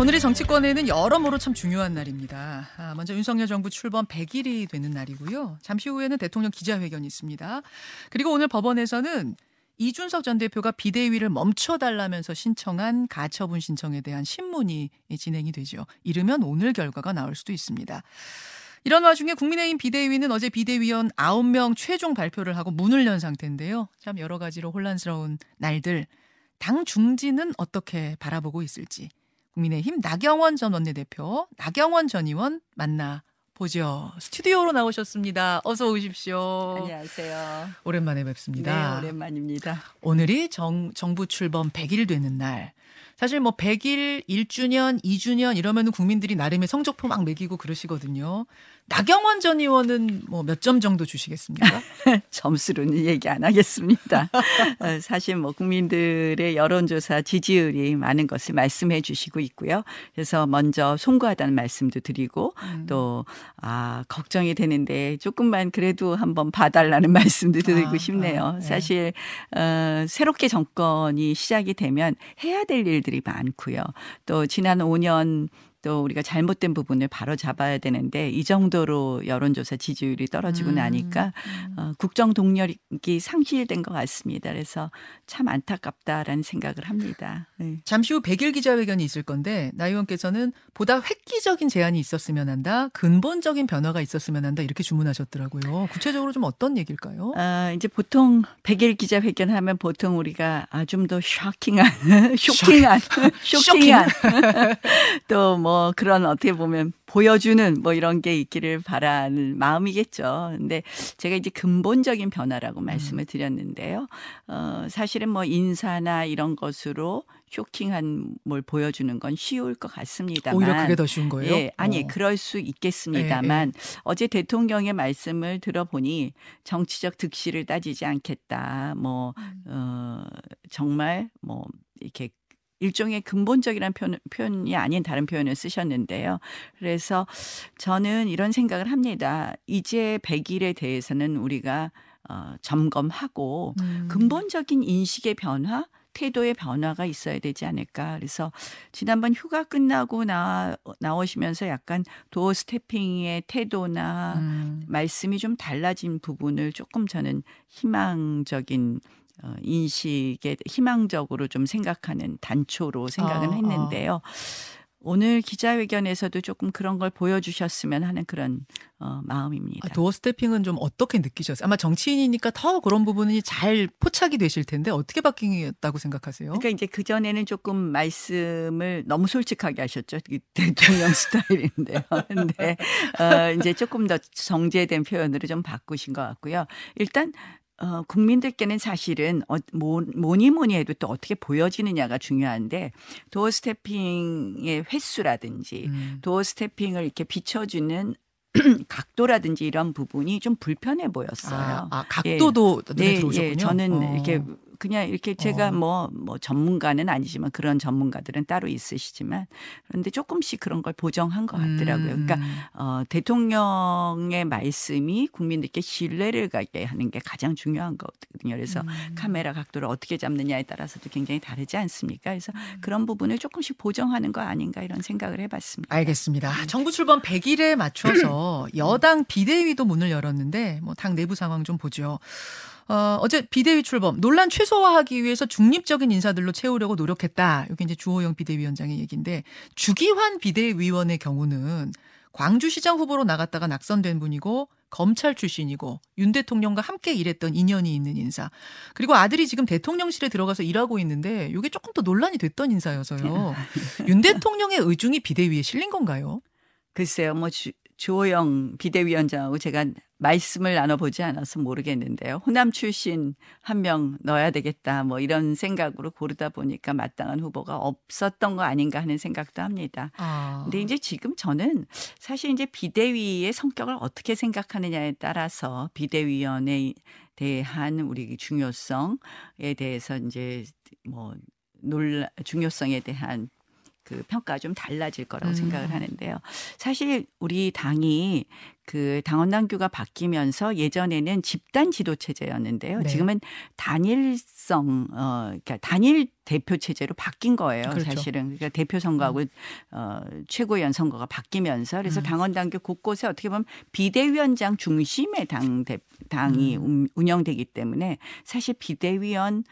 오늘의 정치권에는 여러모로 참 중요한 날입니다. 아, 먼저 윤석열 정부 출범 100일이 되는 날이고요. 잠시 후에는 대통령 기자회견이 있습니다. 그리고 오늘 법원에서는 이준석 전 대표가 비대위를 멈춰달라면서 신청한 가처분 신청에 대한 신문이 진행이 되죠. 이르면 오늘 결과가 나올 수도 있습니다. 이런 와중에 국민의힘 비대위는 어제 비대위원 9명 최종 발표를 하고 문을 연 상태인데요. 참 여러 가지로 혼란스러운 날들. 당 중진은 어떻게 바라보고 있을지. 국민의힘 나경원 전 원내대표, 나경원 전 의원 만나 보죠. 스튜디오로 나오셨습니다. 어서 오십시오. 안녕하세요. 오랜만에 뵙습니다. 네, 오랜만입니다. 오늘이 정, 정부 출범 100일 되는 날. 사실 뭐 100일, 1주년, 2주년 이러면은 국민들이 나름의 성적표 막 매기고 그러시거든요. 나경원 전 의원은 뭐 몇 점 정도 주시겠습니까? 점수로는 얘기 안 하겠습니다. 어, 사실 뭐 국민들의 여론조사 지지율이 많은 것을 말씀해 주시고 있고요. 그래서 먼저 송구하다는 말씀도 드리고 음. 또, 아, 걱정이 되는데 조금만 그래도 한번 봐달라는 말씀도 드리고 아, 싶네요. 아, 네. 사실, 어, 새롭게 정권이 시작이 되면 해야 될 일들이 많고요. 또 지난 5년 또 우리가 잘못된 부분을 바로 잡아야 되는데 이 정도로 여론조사 지지율이 떨어지고 음, 나니까 음. 어, 국정 동력이 상실된 것 같습니다. 그래서 참 안타깝다라는 생각을 합니다. 네. 잠시 후 100일 기자회견이 있을 건데 나 의원께서는 보다 획기적인 제안이 있었으면 한다. 근본적인 변화가 있었으면 한다. 이렇게 주문하셨더라고요. 구체적으로 좀 어떤 얘기일까요? 아, 이제 보통 100일 기자회견 하면 보통 우리가 아, 좀 더 쇼킹한, 쇼킹한, 쇼킹한 또뭐 그런 어떻게 보면 보여주는 뭐 이런 게 있기를 바라는 마음이겠죠. 근데 제가 이제 근본적인 변화라고 말씀을 드렸는데요. 어, 사실은 뭐 인사나 이런 것으로 쇼킹한 뭘 보여주는 건 쉬울 것 같습니다만. 오히려 그게 더 쉬운 거예요? 예, 아니 어. 그럴 수 있겠습니다만 어제 대통령의 말씀을 들어보니 정치적 득실을 따지지 않겠다. 뭐 어, 정말 뭐 이렇게 일종의 근본적이라는 표현, 표현 이 아닌 다른 표현을 쓰셨는데요. 그래서 저는 이런 생각을 합니다. 이제 100일에 대해서는 우리가 어, 점검하고 음. 근본적인 인식의 변화, 태도의 변화가 있어야 되지 않을까. 그래서 지난번 휴가 끝나고 나 나오시면서 약간 도어 스태핑의 태도나 음. 말씀이 좀 달라진 부분을 조금 저는 희망적인 어, 인식에 희망적으로 좀 생각하는 단초로 생각은 아, 아. 했는데요. 오늘 기자회견에서도 조금 그런 걸 보여주셨으면 하는 그런 어, 마음입니다. 아, 도어 스태핑은 좀 어떻게 느끼셨어요? 아마 정치인이니까 더 그런 부분이 잘 포착이 되실 텐데 어떻게 바뀌었다고 생각하세요? 그러니까 이제 그 전에는 조금 말씀을 너무 솔직하게 하셨죠. 이 대통령 스타일인데요. 근데 어 이제 조금 더 정제된 표현으로 좀 바꾸신 것 같고요. 일단 어 국민들께는 사실은 어, 뭐, 뭐니 뭐니 해도 또 어떻게 보여지느냐가 중요한데 도어 스태핑의 횟수라든지 음. 도어 스태핑을 이렇게 비춰주는 각도라든지 이런 부분이 좀 불편해 보였어요. 아, 아, 각도도 눈에 들어오셨군요. 예, 저는 어. 이렇게 그냥 이렇게 제가 어. 뭐, 뭐 전문가는 아니지만 그런 전문가들은 따로 있으시지만 그런데 조금씩 그런 걸 보정한 것 같더라고요. 그러니까 음. 어, 대통령의 말씀이 국민들께 신뢰를 가게 하는 게 가장 중요한 거거든요. 그래서 음. 카메라 각도를 어떻게 잡느냐에 따라서도 굉장히 다르지 않습니까? 그래서 음. 그런 부분을 조금씩 보정하는 거 아닌가 이런 생각을 해봤습니다. 알겠습니다. 정부 출범 100일에 맞춰서 여당 비대위도 문을 열었는데 뭐 당 내부 상황 좀 보죠. 어, 어제 비대위 출범 논란 최소화하기 위해서 중립적인 인사들로 채우려고 노력했다. 이게 이제 주호영 비대위원장의 얘기인데 주기환 비대위원의 경우는 광주시장 후보로 나갔다가 낙선된 분이고 검찰 출신이고 윤 대통령과 함께 일했던 인연이 있는 인사. 그리고 아들이 지금 대통령실에 들어가서 일하고 있는데 이게 조금 더 논란이 됐던 인사여서요. 윤 대통령의 의중이 비대위에 실린 건가요? 글쎄요, 뭐 주, 주호영 비대위원장하고 제가 말씀을 나눠보지 않아서 모르겠는데요. 호남 출신 한 명 넣어야 되겠다, 뭐 이런 생각으로 고르다 보니까 마땅한 후보가 없었던 거 아닌가 하는 생각도 합니다. 아. 근데 이제 지금 저는 사실 이제 비대위의 성격을 어떻게 생각하느냐에 따라서 비대위원회에 대한 우리 중요성에 대해서 이제 뭐 논란 중요성에 대한 그 평가가 좀 달라질 거라고 음. 생각을 하는데요. 사실 우리 당이 그 당원 당규가 바뀌면서 예전에는 집단 지도 체제였는데요. 네. 지금은 단일성 어 그러니까 단일 대표 체제로 바뀐 거예요. 그렇죠. 사실은 그러니까 대표 선거하고 어 최고위원 선거가 바뀌면서 그래서 음. 당원 당규 곳곳에 어떻게 보면 비대위원장 중심의 당 대, 당이 음. 운- 운영되기 때문에 사실 비대위원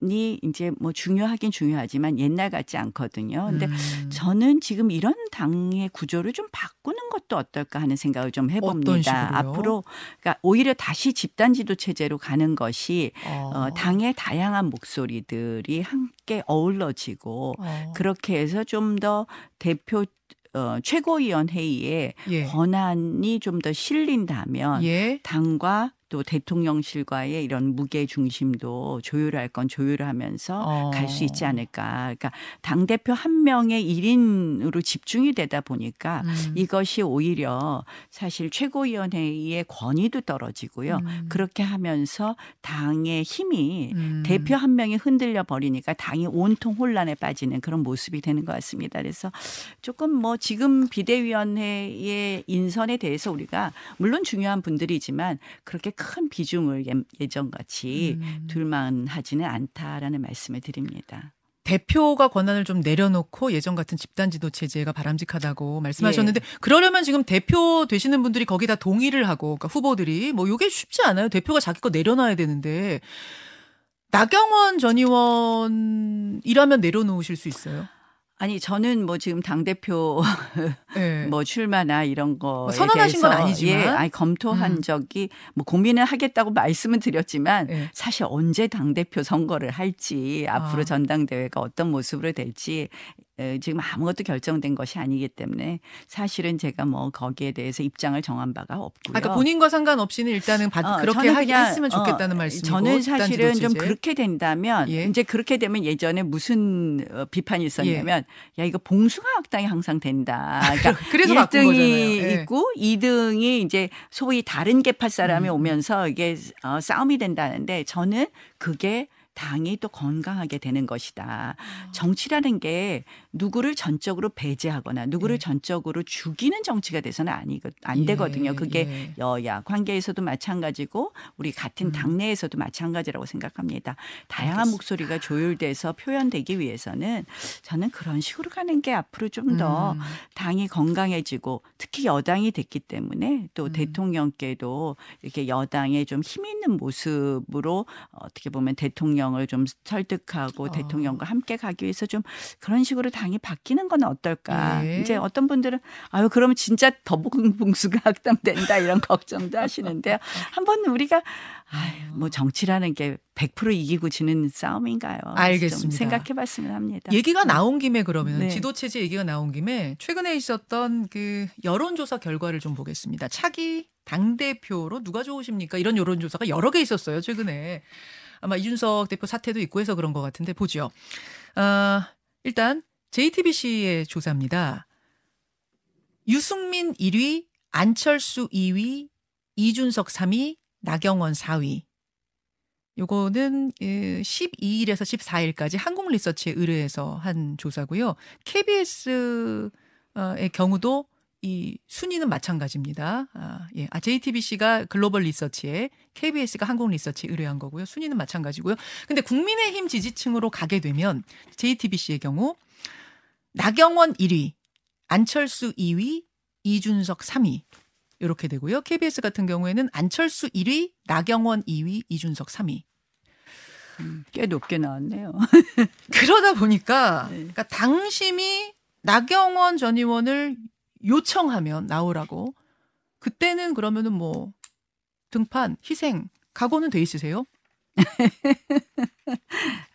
이 이제 뭐 중요하긴 중요하지만 옛날 같지 않거든요. 근데 음. 저는 지금 이런 당의 구조를 좀 바꾸는 것도 어떨까 하는 생각을 좀 해봅니다. 앞으로 그러니까 오히려 다시 집단 지도 체제로 가는 것이 어. 어, 당의 다양한 목소리들이 함께 어우러지고 어. 그렇게 해서 좀 더 대표 어, 최고위원 회의에 예. 권한이 좀 더 실린다면 예. 당과 또 대통령실과의 이런 무게 중심도 조율할 건 조율하면서 어. 갈수 있지 않을까. 그러니까 당 대표 한 명의 일인으로 집중이 되다 보니까 음. 이것이 오히려 사실 최고위원회의 권위도 떨어지고요. 음. 그렇게 하면서 당의 힘이 음. 대표 한 명이 흔들려 버리니까 당이 온통 혼란에 빠지는 그런 모습이 되는 것 같습니다. 그래서 조금 뭐 지금 비대위원회의 인선에 대해서 우리가 물론 중요한 분들이지만 그렇게 큰 비중을 예- 예전같이 음. 둘만 하지는 않다라는 말씀을 드립니다. 대표가 권한을 좀 내려놓고 예전 같은 집단 지도 체제가 바람직하다고 말씀하셨는데 예. 그러려면 지금 대표 되시는 분들이 거기다 동의를 하고 그러니까 후보들이 뭐 이게 쉽지 않아요. 대표가 자기 거 내려놔야 되는데 나경원 전 의원이라면 내려놓으실 수 있어요? 아니 저는 뭐 지금 당 대표 네. 뭐 출마나 이런 거 뭐 선언하신 건 아니지만. 예, 아니 검토한 음. 적이 뭐 고민을 하겠다고 말씀은 드렸지만 네. 사실 언제 당 대표 선거를 할지 앞으로 아. 전당대회가 어떤 모습으로 될지 에, 지금 아무것도 결정된 것이 아니기 때문에 사실은 제가 뭐 거기에 대해서 입장을 정한 바가 없고요. 아까 본인과 상관없이는 일단은 받, 어, 그렇게 그냥, 했으면 좋겠다는 어, 말씀이고 저는 사실은 좀. 그렇게 된다면 예. 이제 그렇게 되면 예전에 무슨 어, 비판이 있었냐면 야 이거 봉숭아 학당이 항상 된다. 그러니까 그래서 바꾼 1등이 거잖아요. 예. 있고 2등이 이제 소위 다른 계파 사람이 음. 오면서 이게 어, 싸움이 된다는데 저는 그게 당이 또 건강하게 되는 것이다. 아. 정치라는 게 누구를 전적으로 배제하거나 누구를 예. 전적으로 죽이는 정치가 돼서는 아니 안 예, 되거든요. 그게 예. 여야 관계에서도 마찬가지고 우리 같은 음. 당내에서도 마찬가지라고 생각합니다. 다양한 알겠습니다. 목소리가 조율돼서 표현되기 위해서는 저는 그런 식으로 가는 게 앞으로 좀더 음. 당이 건강해지고 특히 여당이 됐기 때문에 또 음. 대통령께도 이렇게 여당의 좀 힘 있는 모습으로 어떻게 보면 대통령 을 좀 설득하고 어. 대통령과 함께 가기 위해서 좀 그런 식으로 당이 바뀌는 건 어떨까. 예. 이제 어떤 분들은 아유 그러면 진짜 더봉수가 악담된다 이런 걱정도 하시는데요. 한번 우리가 아유, 뭐 정치라는 게 100% 이기고 지는 싸움인가요? 알겠습니다. 생각해봤으면 합니다. 얘기가 나온 김에 그러면 네. 지도체제 얘기가 나온 김에 최근에 있었던 그 여론조사 결과를 좀 보겠습니다. 차기 당 대표로 누가 좋으십니까? 이런 여론조사가 여러 개 있었어요 최근에 아마 이준석 대표 사태도 있고 해서 그런 것 같은데 보죠. 아, 일단 JTBC의 조사입니다. 유승민 1위, 안철수 2위, 이준석 3위, 나경원 4위. 요거는 12일에서 14일까지 한국 리서치에 의뢰해서 한 조사고요. KBS의 경우도 이 순위는 마찬가지입니다. 아, 예. 아, JTBC가 글로벌 리서치에 KBS가 한국 리서치에 의뢰한 거고요. 순위는 마찬가지고요. 근데 국민의힘 지지층으로 가게 되면 JTBC의 경우 나경원 1위, 안철수 2위, 이준석 3위. 이렇게 되고요. KBS 같은 경우에는 안철수 1위, 나경원 2위, 이준석 3위. 음, 꽤 높게 나왔네요. 그러다 보니까 네. 그러니까 당심이 나경원 전 의원을 요청하면 나오라고 그때는 그러면은 뭐 등판 희생 각오는 돼 있으세요?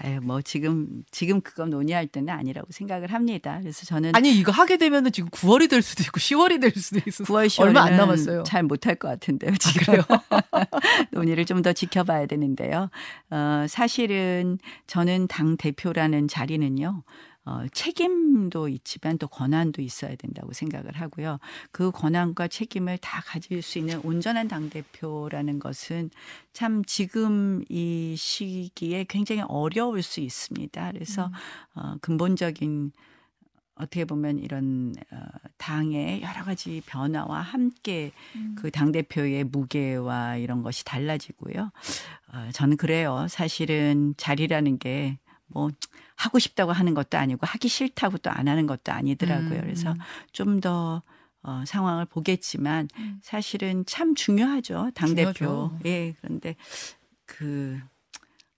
아유, 뭐 지금 지금 그거 논의할 때는 아니라고 생각을 합니다. 그래서 저는 아니 이거 하게 되면은 지금 9월이 될 수도 있고 10월이 될 수도 있어. 9월 10월에는 얼마 안 남았어요. 잘 못할 것 같은데요. 지금 그래요? 논의를 좀 더 지켜봐야 되는데요. 어, 사실은 저는 당 대표라는 자리는요. 어, 책임도 있지만 또 권한도 있어야 된다고 생각을 하고요. 그 권한과 책임을 다 가질 수 있는 온전한 당대표라는 것은 참 지금 이 시기에 굉장히 어려울 수 있습니다. 그래서 어, 근본적인 어떻게 보면 이런 어, 당의 여러 가지 변화와 함께 음. 그당 대표의 무게와 이런 것이 달라지고요. 어, 저는 그래요. 사실은 자리라는 게 뭐 하고 싶다고 하는 것도 아니고 하기 싫다고 또 안 하는 것도 아니더라고요. 음, 그래서 음. 좀더 어, 상황을 보겠지만 음. 사실은 참 중요하죠. 당 대표. 예. 그런데 그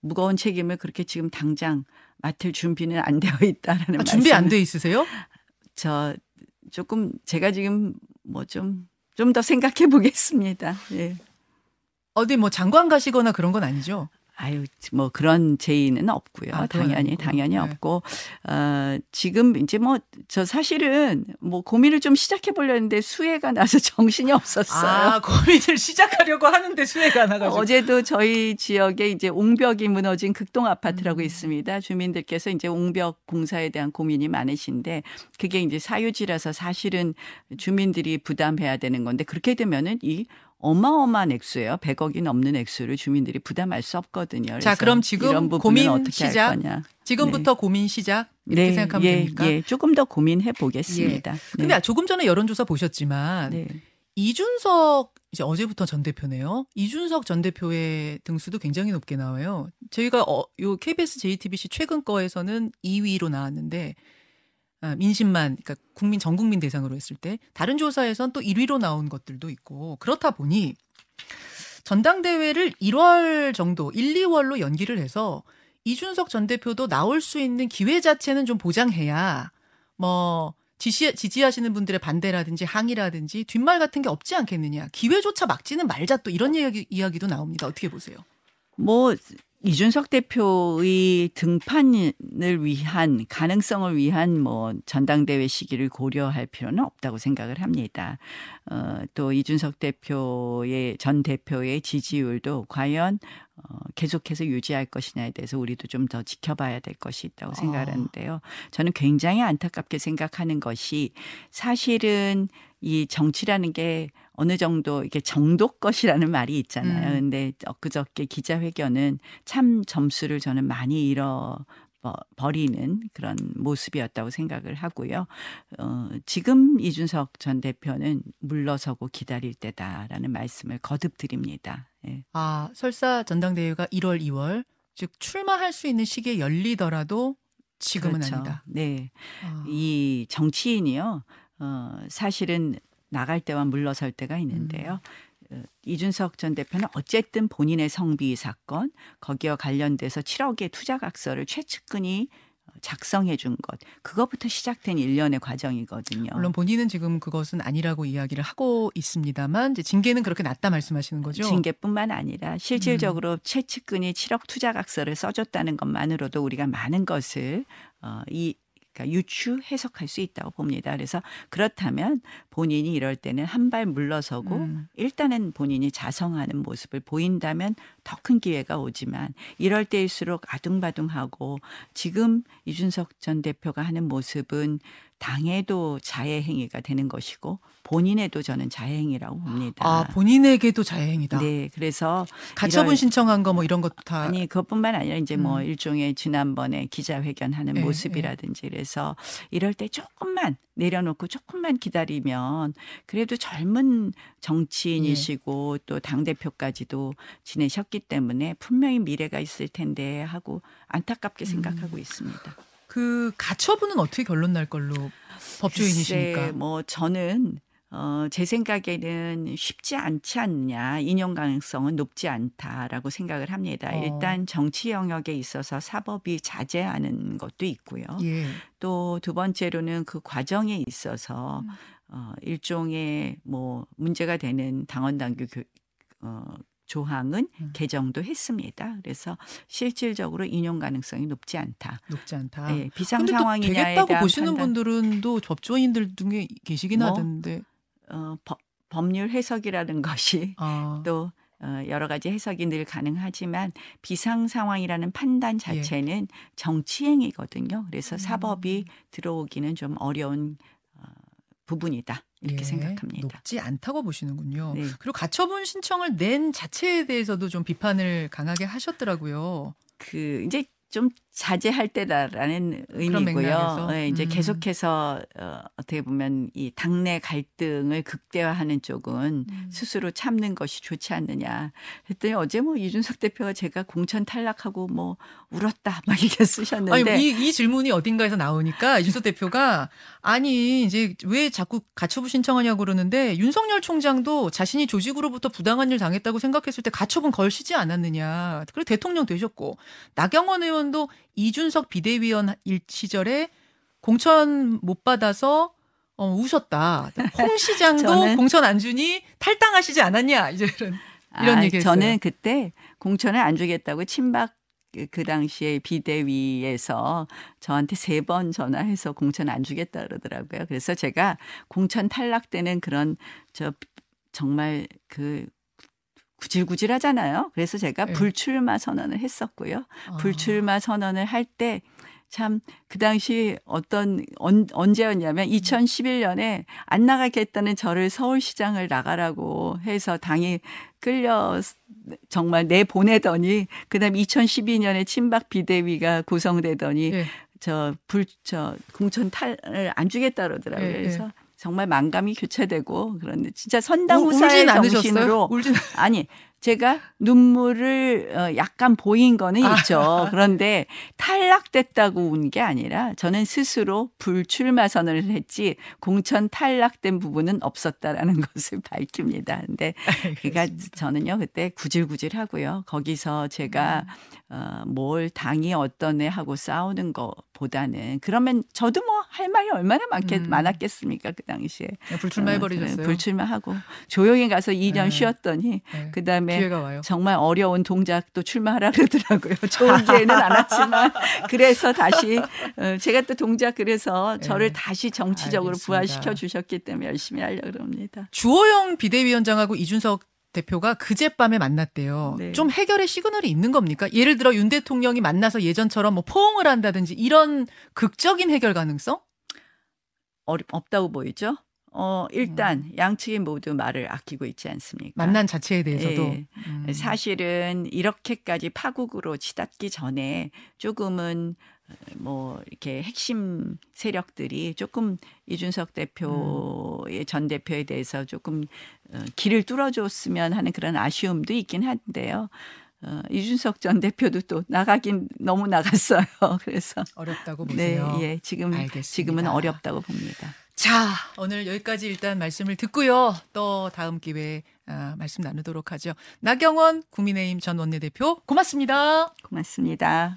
무거운 책임을 그렇게 지금 당장 맡을 준비는 안 되어 있다라는 아, 준비 안 돼 있으세요? 저 조금 제가 지금 뭐 좀 좀 더 생각해 보겠습니다. 예. 어디 뭐 장관 가시거나 그런 건 아니죠? 아유, 뭐 그런 제의는 없고요. 아, 당연히. 당연히 네. 없고 어 지금 이제 뭐 저 사실은 뭐 고민을 좀 시작해 보려는데 수해가 나서 정신이 없었어요. 아, 고민을 시작하려고 하는데 수혜가 나가지고. 어제도 저희 지역에 이제 옹벽이 무너진 극동 아파트라고 음. 있습니다. 주민들께서 이제 옹벽 공사에 대한 고민이 많으신데 그게 이제 사유지라서 사실은 주민들이 부담해야 되는 건데 그렇게 되면은 이 어마어마한 액수예요. 100억이 넘는 액수를 주민들이 부담할 수 없거든요. 자, 그럼 지금 고민 시작. 지금부터 고민 시작 이렇게 생각하면 예, 됩니까? 예, 조금 더 고민해 보겠습니다. 근데 조금 전에 여론조사 보셨지만 네. 이준석 이제 어제부터 전 대표네요. 이준석 전 대표의 등수도 굉장히 높게 나와요. 저희가 어, 요 KBS JTBC 최근 거에서는 2위로 나왔는데 아, 민심만 그러니까 국민 전 국민 대상으로 했을 때 다른 조사에선 또 1위로 나온 것들도 있고 그렇다 보니 전당대회를 1월 정도 1, 2월로 연기를 해서 이준석 전 대표도 나올 수 있는 기회 자체는 좀 보장해야 뭐 지시, 지지하시는 분들의 반대라든지 항의라든지 뒷말 같은 게 없지 않겠느냐. 기회조차 막지는 말자 또 이런 이야기, 이야기도 나옵니다. 어떻게 보세요? 뭐 이준석 대표의 등판을 위한 가능성을 위한 뭐 전당대회 시기를 고려할 필요는 없다고 생각을 합니다. 어, 또 이준석 대표의 전 대표의 지지율도 과연 어, 계속해서 유지할 것이냐에 대해서 우리도 좀 더 지켜봐야 될 것이 있다고 생각을 아. 하는데요. 저는 굉장히 안타깝게 생각하는 것이 사실은 이 정치라는 게 어느 정도 이게 정도 것이라는 말이 있잖아요. 음. 근데 엊그저께 기자회견은 참 점수를 저는 많이 잃어 버- 버리는 그런 모습이었다고 생각을 하고요. 어, 지금 이준석 전 대표는 물러서고 기다릴 때다라는 말씀을 거듭 드립니다. 예. 아, 설사 전당대회가 1월, 2월, 즉 출마할 수 있는 시기에 열리더라도 지금은 그렇죠. 아니다. 네. 아, 이 정치인이요, 어, 사실은 나갈 때와 물러설 때가 있는데요. 어, 이준석 전 대표는 어쨌든 본인의 성비 사건 거기와 관련돼서 7억의 투자각서를 최측근이 작성해 준 것. 그것부터 시작된 일련의 과정이거든요. 물론 본인은 지금 그것은 아니라고 이야기를 하고 있습니다만 이제 징계는 그렇게 낮다 말씀하시는 거죠. 징계뿐만 아니라 실질적으로 최측근이 7억 투자각서를 써줬다는 것만으로도 우리가 많은 것을 어, 이 그러니까 유추 해석할 수 있다고 봅니다. 그래서 그렇다면 본인이 이럴 때는 한 발 물러서고 음. 일단은 본인이 자성하는 모습을 보인다면 더 큰 기회가 오지만 이럴 때일수록 아둥바둥하고 지금 이준석 전 대표가 하는 모습은 당에도 자해 행위가 되는 것이고 본인에도 저는 자해 행위라고 봅니다. 아, 본인에게도 자해행위다. 네, 그래서 가처분 신청한 거 뭐 이런 것도 다 아니 그것뿐만 아니라 이제 뭐 음. 일종의 지난번에 기자회견하는 예, 모습이라든지 그래서 이럴 때 조금만 내려놓고 조금만 기다리면 그래도 젊은 정치인이시고 예. 또당 대표까지도 지내셨 기 때문에 분명히 미래가 있을 텐데 하고 안타깝게 음. 생각하고 있습니다. 그 가처분은 어떻게 결론 날 걸로 법조인이시니까. 뭐 저는 어, 제 생각에는 쉽지 않지 않냐 인용 가능성은 높지 않다라고 생각을 합니다. 어. 일단 정치 영역에 있어서 사법이 자제하는 것도 있고요. 예. 또두 번째로는 그 과정에 있어서 음. 어, 일종의 뭐 문제가 되는 당원 당규 교, 어, 조항은 음. 개정도 했습니다. 그래서 실질적으로 인용 가능성이 높지 않다. 높지 않다. 예, 비상 상황이냐에 되겠다고 보시는 판단. 분들은 또 법조인들 중에 계시긴 뭐? 하던데. 어, 법, 법률 해석이라는 것이 아, 또 어, 여러 가지 해석이 늘 가능하지만 비상 상황이라는 판단 자체는 정치행위거든요. 그래서 예. 음. 사법이 들어오기는 좀 어려운 어, 부분이다 이렇게 예, 생각합니다. 높지 않다고 보시는군요. 네. 그리고 가처분 신청을 낸 자체에 대해서도 좀 비판을 강하게 하셨더라고요. 그 이제 좀 자제할 때다라는 의미고요. 네, 이제 음. 계속해서 어, 어떻게 보면 이 당내 갈등을 극대화하는 쪽은 음. 스스로 참는 것이 좋지 않느냐. 했더니 어제 뭐 이준석 대표가 제가 공천 탈락하고 뭐 울었다 막 이렇게 쓰셨는데 아니, 이, 이 질문이 어딘가에서 나오니까 이준석 대표가 아니 이제 왜 자꾸 가처분 신청하냐고 그러는데 윤석열 총장도 자신이 조직으로부터 부당한 일 당했다고 생각했을 때 가처분 걸시지 않았느냐. 그리고 대통령 되셨고 나경원 의원도 이준석 비대위원 일 시절에 공천 못 받아서 어, 우셨다. 홍 시장도 공천 안 주니 탈당하시지 않았냐. 이제 이런 이런 아, 얘기했어요. 저는 그때 공천을 안 주겠다고 친박 그, 그 당시에 비대위에서 저한테 세 번 전화해서 공천 안 주겠다 그러더라고요. 그래서 제가 공천 탈락되는 그런 저 정말 그 구질구질하잖아요. 그래서 제가 네. 불출마 선언을 했었고요. 아. 불출마 선언을 할 때 참 그 당시 어떤 언, 언제였냐면 2011년에 안 나가겠다는 저를 서울시장을 나가라고 해서 당이 끌려 정말 내 보내더니 그다음 2012년에 친박 비대위가 구성되더니 네. 저 불저 저 공천 탈을 안 주겠다 그러더라고요. 네. 그래서 정말 만감이 교차되고 그런데 진짜 선당 후사의 정신으로 울진 아니 제가 눈물을 어, 약간 보인 거는 아. 있죠. 그런데 탈락됐다고 운 게 아니라 저는 스스로 불출마 선언을 했지 공천 탈락된 부분은 없었다라는 것을 밝힙니다. 근데 그러니까 저는요 그때 구질구질 하고요. 거기서 제가 음. 어, 뭘 당이 어떤 애 하고 싸우는 것 보다는 그러면 저도 뭐 할 말이 얼마나 많겠, 음. 많았겠습니까 그 당시에 불출마해버리셨어요. 어, 불출마하고 조용히 가서 2년 네. 쉬었더니 네. 그 다음에 정말 어려운 동작도 출마하라 그러더라고요. 좋은 기회는 안 왔지만 그래서 다시 어, 제가 또 동작 그래서 저를 네. 다시 정치적으로 알겠습니다. 부활시켜 주셨기 때문에 열심히 하려고 합니다. 주호영 비대위원장하고 이준석 대표가 그젯밤에 만났대요. 네. 좀 해결의 시그널이 있는 겁니까? 예를 들어 윤 대통령이 만나서 예전처럼 뭐 포옹을 한다든지 이런 극적인 해결 가능성? 어렵 없다고 보이죠. 어, 일단 음. 양측이 모두 말을 아끼고 있지 않습니까? 만난 자체에 대해서도 예. 음. 사실은 이렇게까지 파국으로 치닫기 전에 조금은 뭐 이렇게 핵심 세력들이 조금 이준석 대표의 음. 전 대표에 대해서 조금 어, 길을 뚫어줬으면 하는 그런 아쉬움도 있긴 한데요. 어, 이준석 전 대표도 또 나가긴 너무 나갔어요. 그래서 어렵다고 보세요. 네, 예, 지금 알겠습니다. 지금은 어렵다고 봅니다. 자, 오늘 여기까지 일단 말씀을 듣고요. 또 다음 기회에 아, 말씀 나누도록 하죠. 나경원 국민의힘 전 원내대표 고맙습니다. 고맙습니다.